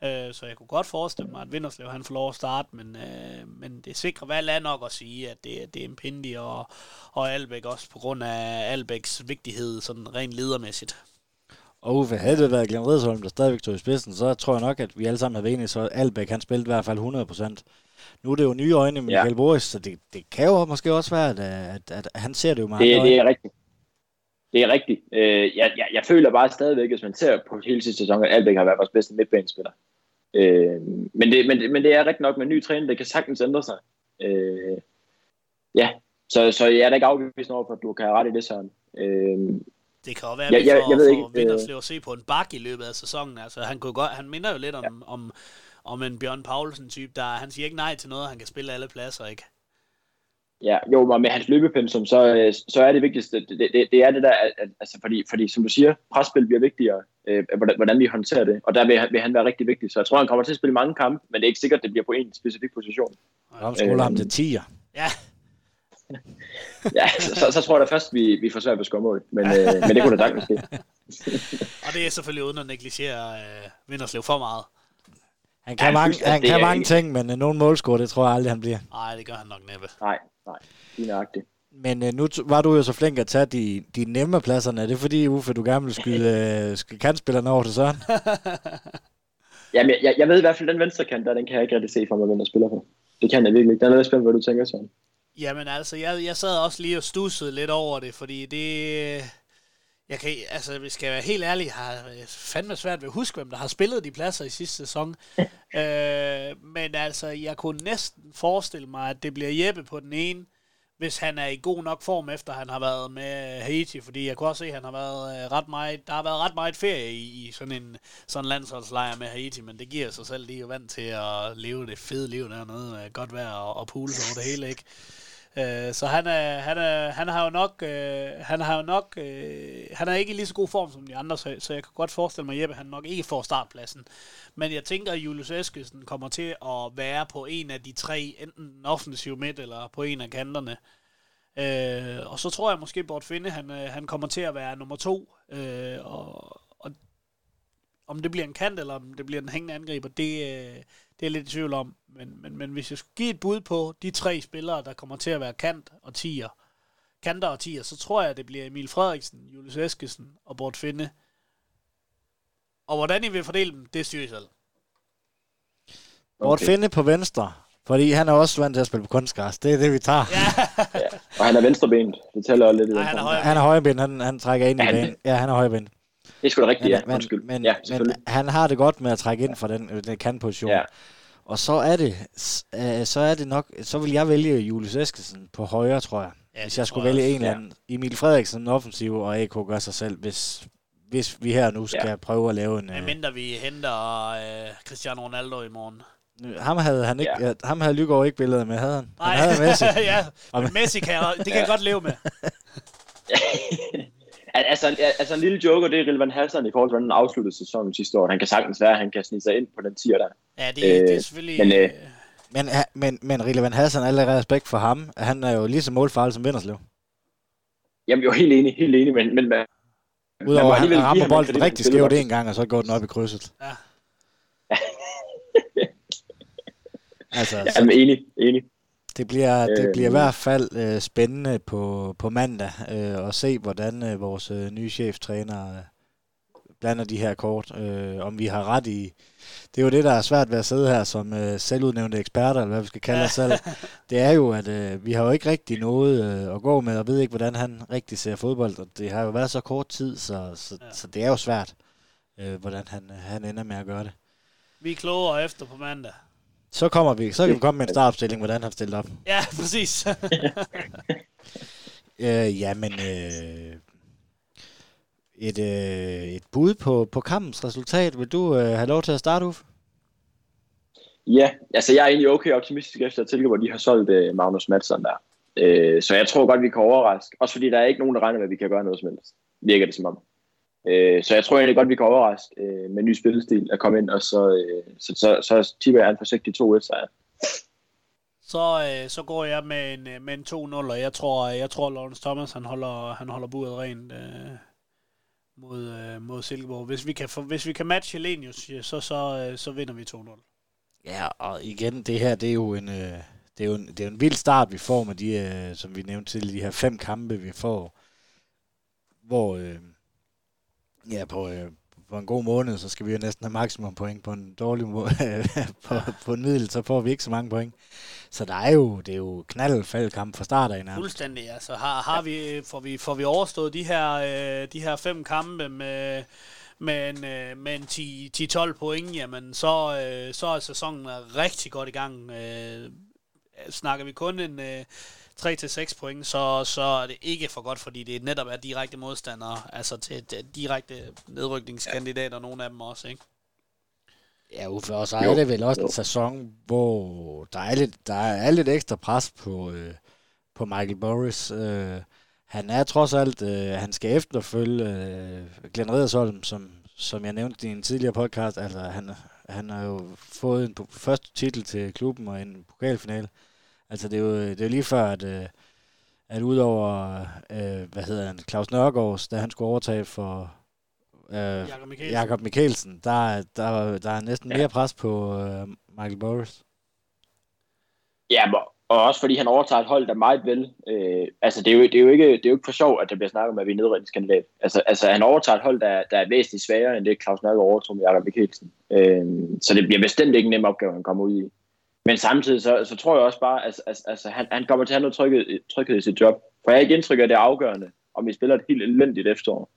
Øh, så jeg kunne godt forestille mig, at Vinderslev han får lov at starte, men, øh, men det sikre valg er nok at sige, at det, det er Impendi og, og Albæk også på grund af Albæks vigtighed, sådan rent ledermæssigt. Og Uffe, havde det været Glenn Ridsholm, der stadigvæk stod i spidsen, så tror jeg nok, at vi alle sammen havde været enige, så Albæk, han spillede i hvert fald 100%. Nu er det jo nye øjne med Michael ja. Boris, så det, det kan jo måske også være, at, at, at, han ser det jo meget. Det, det er rigtigt. Det er rigtigt. Øh, jeg, jeg, jeg føler bare stadigvæk, hvis man ser på hele sidste sæson, at Albæk har været vores bedste midtbanespiller. Øh, men, det, men, det, men det er rigtigt nok med en ny træner, det kan sagtens ændre sig. Øh, ja, så, så jeg er da ikke afvist over, at du kan have ret i det, Søren. Øh, det kan jo være, at vi jeg, får, jeg, jeg får Vinderslev at se på en bak i løbet af sæsonen. Altså, han, kunne godt, han minder jo lidt om, ja. om, om en Bjørn Paulsen-type, der han siger ikke nej til noget, han kan spille alle pladser, ikke? Ja, jo, og med hans løbepensum, så, øh, så er det vigtigste, det, det, det er det der, altså fordi, fordi som du siger, presspil bliver vigtigere, øh, hvordan, hvordan vi håndterer det, og der vil, vil han være rigtig vigtig, så jeg tror, han kommer til at spille mange kampe, men det er ikke sikkert, at det bliver på en specifik position. Ja, skulle ham til 10'er. Ja. ja, så, så, så, tror jeg da først, vi, vi får svært ved skovmål, men, øh, men det kunne da sagtens ske. og det er selvfølgelig uden at negligere øh, Vinderslev for meget. Han kan, ja, mange, han kan mange ting, men uh, nogle målscore, det tror jeg aldrig, han bliver. Nej, det gør han nok næppe. Nej, nej. Lige Men uh, nu var du jo så flink at tage de, de nemme pladserne. Er det fordi, Uffe, du gerne vil skyde uh, kantspillerne over til Søren? Jamen, jeg, jeg, ved i hvert fald, den venstre kant der, den kan jeg ikke rigtig se for mig, hvem der spiller på. Det kan jeg virkelig ikke. Den er lidt spændt, hvad du tænker, Søren. Jamen altså, jeg, jeg sad også lige og stussede lidt over det, fordi det... Jeg kan, altså, vi skal være helt ærlige, har fandme svært ved at huske, hvem der har spillet de pladser i sidste sæson. øh, men altså, jeg kunne næsten forestille mig, at det bliver Jeppe på den ene, hvis han er i god nok form, efter han har været med Haiti, fordi jeg kunne også se, at han har været øh, ret meget, der har været ret meget ferie i, i sådan en sådan landsholdslejr med Haiti, men det giver sig selv, jo vant til at leve det fede liv dernede, med godt vejr og, og pools over det hele, ikke? Øh, så han, er, han, er, han har jo nok, øh, han har jo nok, øh, han er ikke i lige så god form som de andre, så, så jeg kan godt forestille mig, at Jeppe han nok ikke får startpladsen. Men jeg tænker, at Julius Eskesen kommer til at være på en af de tre, enten offensiv midt eller på en af kanterne. Øh, og så tror jeg måske, Bort Finde, han, øh, han kommer til at være nummer to. Øh, og, og om det bliver en kant, eller om det bliver den hængende angriber, det, øh, det er jeg lidt i tvivl om. Men, men, men hvis jeg skulle give et bud på de tre spillere, der kommer til at være kant og tier, kanter og tier, så tror jeg, det bliver Emil Frederiksen, Julius Eskesen og Bort Finde. Og hvordan I vil fordele dem, det styrer I selv. Bort Finde på venstre, fordi han er også vant til at spille på kunstgræs. Det er det, vi tager. Ja. ja. Og han er venstrebenet. Det tæller lidt. Nej, han er højreben. Han er højreben. Han, han trækker ind i banen. Ja, han er højreben. Det er sgu da rigtigt, ja. Undskyld. Men, ja, men han har det godt med at trække ind fra den, den kantposition. Ja. Og så er det, øh, så er det nok, så vil jeg vælge Julius Eskesen på højre, tror jeg. Ja, hvis jeg skulle vælge en eller anden. Emil Frederiksen offensiv, og AK gør sig selv, hvis, hvis vi her nu skal ja. prøve at lave en... Men øh, mindre vi henter øh, Cristiano Ronaldo i morgen. Ham havde, han ikke, ja. ham havde Lygaard ikke billedet med, havde han? Nej, han havde Messi. ja, men Messi kan, det kan jeg godt leve med. altså, altså en lille joker, det er Rilvan Hassan i forhold til, hvordan han afsluttede sæsonen sidste år. Han kan sagtens være, at han kan snige sig ind på den tier der. Ja, det, øh, det er selvfølgelig... Men, øh, men, men, men Rilvan Hassan, alle respekt for ham, han er jo lige så målfarlig som Vinderslev. Jamen, jeg er helt enig, helt enig, men... men Udover at han rammer bolden rigtig skævt en gang, og så går den op i krydset. Ja. altså, Jamen, enig, enig. Det bliver, det øh, bliver i hvert fald øh, spændende på, på mandag øh, at se, hvordan øh, vores øh, nye cheftræner øh, blander de her kort. Øh, om vi har ret i... Det er jo det, der er svært ved at sidde her som øh, selvudnævnte eksperter, eller hvad vi skal kalde os selv. Det er jo, at øh, vi har jo ikke rigtig noget øh, at gå med, og ved ikke, hvordan han rigtig ser fodbold. Og det har jo været så kort tid, så, så, ja. så det er jo svært, øh, hvordan han, han ender med at gøre det. Vi er klogere efter på mandag. Så kommer vi, så kan vi komme med en startopstilling, hvordan han stiller op. Ja, præcis. øh, ja, men øh, et, øh, et bud på, på kampens resultat. Vil du øh, have lov til at starte, Uffe? Ja, altså jeg er egentlig okay optimistisk efter at tilgå, hvor de har solgt øh, Magnus Madsen der. Øh, så jeg tror godt, vi kan overraske. Også fordi der er ikke nogen, der regner med, at vi kan gøre noget som helst. Virker det som om. Øh, så jeg tror egentlig godt, vi kan overraske øh, med en ny spillestil at komme ind, og så, øh, så, så, så tipper jeg en forsigtig 2-1 sejr. Så, øh, så går jeg med en, øh, med en 2-0, og jeg tror, jeg tror Lawrence Thomas han holder, han holder buret rent øh, mod, øh, mod Silkeborg. Hvis vi kan, for, hvis vi kan matche Lenius, så, så, øh, så vinder vi 2-0. Ja, og igen, det her, det er jo en, øh, det er jo en, det er en vild start, vi får med de, øh, som vi nævnte til, de her fem kampe, vi får, hvor... Øh, Ja, på, øh, på en god måned, så skal vi jo næsten have maksimum point. På en dårlig måde, på, på en middel, så får vi ikke så mange point. Så der er jo, det er jo knaldfaldkamp fra start af. Nærmest. Fuldstændig, altså har, har vi, får, vi, får vi overstået de her, øh, de her fem kampe med, med en, øh, med en 10-12 point, jamen så, øh, så er sæsonen rigtig godt i gang. Øh, snakker vi kun en øh, 3-6 point, så, så er det ikke for godt, fordi det netop er direkte modstandere, altså til, til direkte nedrykningskandidater, ja. nogle af dem også, ikke? Ja, Uffe, og så er det vel også jo. en sæson, hvor der er lidt, der er lidt ekstra pres på, øh, på Michael Boris. Øh, han er trods alt, øh, han skal efterfølge øh, Glenn Riddersholm, som, som jeg nævnte i en tidligere podcast. Altså, han, han har jo fået en første titel til klubben og en pokalfinale. Altså, det er jo, det er jo lige før, at, øh, at udover, øh, hvad hedder han, Claus Nørgaard, da han skulle overtage for øh, Jakob Mikkelsen, Jacob Mikkelsen der, der, der er næsten ja. mere pres på øh, Michael Boris. Ja, og også fordi han overtager et hold, der meget vel. Øh, altså, det er, jo, det, er jo ikke, det er jo ikke for sjov, at der bliver snakket om, at vi er nedredningskandidat. Altså, altså, han overtager et hold, der, der er væsentligt sværere, end det Claus Nørgaard overtog med Jakob Mikkelsen. Øh, så det bliver bestemt ikke en nem opgave, han kommer ud i. Men samtidig så, så tror jeg også bare, at altså, altså, altså, han, han kommer til at have noget tryghed, tryghed i sit job. For jeg har ikke indtryk af, at det er afgørende, om vi spiller et helt elendigt efterår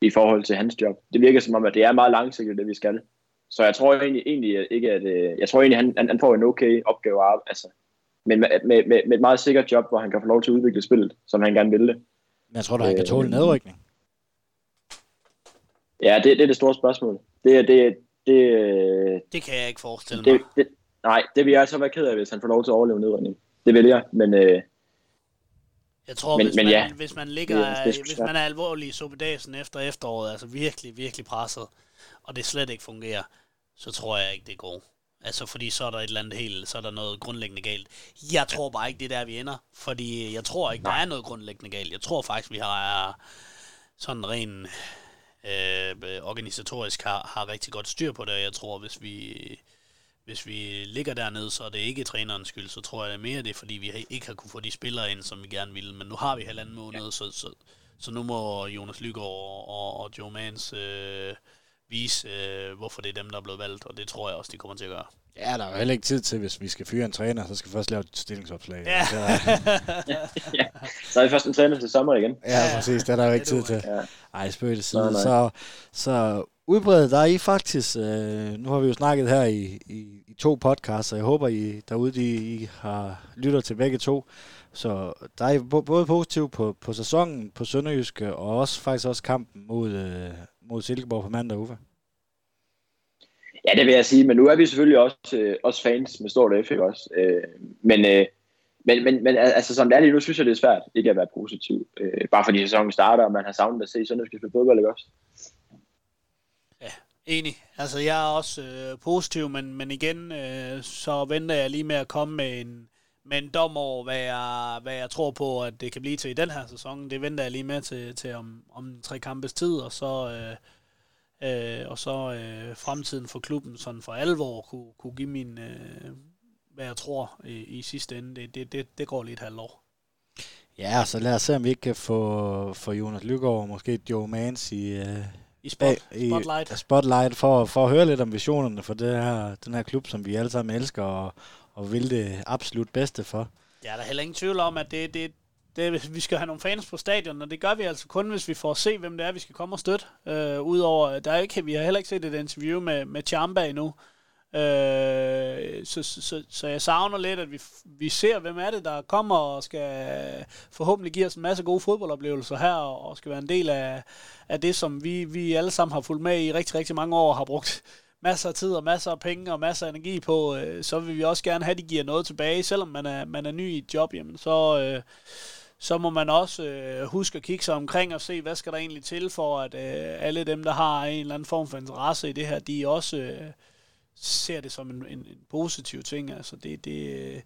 i forhold til hans job. Det virker som om, at det er meget langsigtet, det vi skal. Så jeg tror egentlig, egentlig ikke, at øh, jeg tror egentlig, han, han, han får en okay opgave af, altså, men med, med, med, med, et meget sikkert job, hvor han kan få lov til at udvikle spillet, som han gerne vil det. Men jeg tror du, han kan tåle øh, nedrykning? Ja, det, det er det store spørgsmål. Det, det, det, det kan jeg ikke forestille mig. Det, det, nej, det vil jeg altså være ked af, hvis han får lov til at overleve nedrykning. Det vil jeg, men... Øh, jeg tror, men, hvis, men, man, ja, hvis man ligger, det, det, hvis man er alvorlig i suppedagen efter efteråret, altså virkelig, virkelig presset, og det slet ikke fungerer, så tror jeg ikke, det går. Altså, fordi så er der et eller andet helt, så er der noget grundlæggende galt. Jeg tror bare ikke, det er der, vi ender. Fordi jeg tror ikke, der er noget grundlæggende galt. Jeg tror faktisk, vi har sådan ren øh, organisatorisk har, har rigtig godt styr på det. Jeg tror, hvis vi hvis vi ligger dernede, så er det ikke trænerens skyld, så tror jeg det er mere det, fordi vi ikke har kunne få de spillere ind, som vi gerne ville. Men nu har vi halvanden måned, ja. så, så, så nu må Jonas Lygaard og, og Joe Mans øh, vise, øh, hvorfor det er dem, der er blevet valgt, og det tror jeg også, de kommer til at gøre. Ja, der er jo heller ikke tid til, hvis vi skal fyre en træner, så skal vi først lave et stillingsopslag. Ja. Så, ja. så er vi først en træner til sommer igen. Ja, præcis. Det er der jo ikke tid til. Ja. Ej, spøg det side. Så, så udbrede dig I faktisk, øh, nu har vi jo snakket her i, i, i to podcasts, og jeg håber, I derude de, I har lytter til begge to. Så der er både positivt på, på sæsonen, på Sønderjyske, øh, og også faktisk også kampen mod, øh, mod Silkeborg på mandag, Uffe. Ja, det vil jeg sige, men nu er vi selvfølgelig også, øh, også fans med stort F, også? Øh, men, øh, men, men, men altså, som det er lige nu, synes jeg, det er svært ikke at være positiv. Øh, bare fordi sæsonen starter, og man har savnet at se Sønderjyske spille fodbold, ikke også? Enig. Altså, jeg er også øh, positiv, men, men igen, øh, så venter jeg lige med at komme med en, med en dom over, hvad jeg, hvad jeg tror på, at det kan blive til i den her sæson. Det venter jeg lige med til, til om, om tre kampes tid, og så, øh, øh, og så øh, fremtiden for klubben sådan for alvor kunne, kunne give min, øh, hvad jeg tror i, i sidste ende. Det, det, det, det går lige et halvt år. Ja, så lad os se, om vi ikke kan få, få Jonas Lygaard, måske Joe Mans i, øh, i, spot, Spotlight. I Spotlight for, for at høre lidt om visionerne for det her, den her klub, som vi alle sammen elsker og, og vil det absolut bedste for. Ja, der er heller ingen tvivl om, at det, det, det, vi skal have nogle fans på stadion, og det gør vi altså kun, hvis vi får at se, hvem det er, vi skal komme og støtte. Øh, Udover, der er ikke, vi har heller ikke set et interview med, med Chamba endnu, Øh, så, så, så, så jeg savner lidt, at vi, vi ser, hvem er det, der kommer og skal forhåbentlig give os en masse gode fodboldoplevelser her, og, og skal være en del af, af det, som vi, vi alle sammen har fulgt med i rigtig, rigtig mange år og har brugt masser af tid og masser af penge og masser af energi på, øh, så vil vi også gerne have, at de giver noget tilbage, selvom man er, man er ny i et job, jamen så... Øh, så må man også øh, huske at kigge sig omkring og se, hvad skal der egentlig til for, at øh, alle dem, der har en eller anden form for interesse i det her, de også øh, ser det som en, en, en positiv ting. Altså det, det,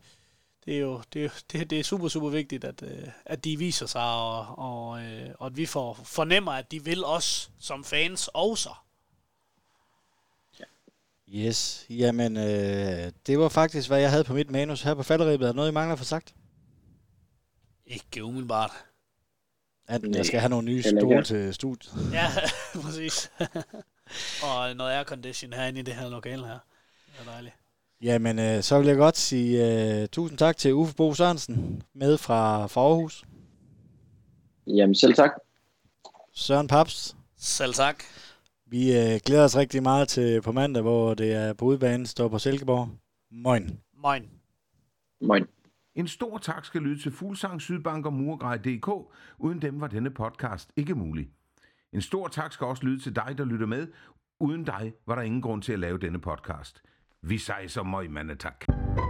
det er jo det, det, det er super, super vigtigt, at, øh, at de viser sig, og, og, øh, og at vi får, fornemmer, at de vil os som fans også. Yes, jamen øh, det var faktisk, hvad jeg havde på mit manus her på falderibet. Er der noget, I mangler for sagt? Ikke umiddelbart. At jeg skal have nogle nye stole til studiet. Ja, præcis. og noget aircondition herinde i det her lokale her. Det er dejligt. Jamen, øh, så vil jeg godt sige uh, tusind tak til Uffe Bo Sørensen med fra, fra Aarhus. Jamen selv tak. Søren Paps. Selv tak. Vi øh, glæder os rigtig meget til på mandag, hvor det er på udbanen, står på Silkeborg. Moin. Moin. Moin. En stor tak skal lyde til Fuglsang, Sydbank og Murgrej.dk. Uden dem var denne podcast ikke mulig. En stor tak skal også lyde til dig, der lytter med. Uden dig var der ingen grund til at lave denne podcast. Vi sejser møg, mandetak. tak.